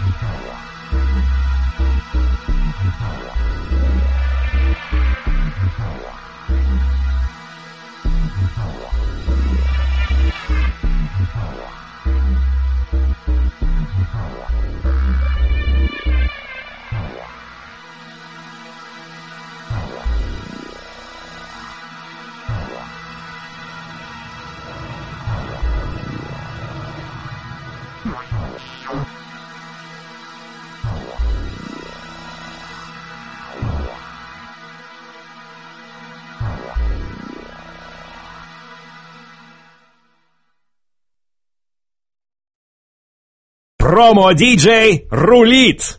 你看我你看我你看我你看我你看我你看我看我看我 Промо-диджей рулит!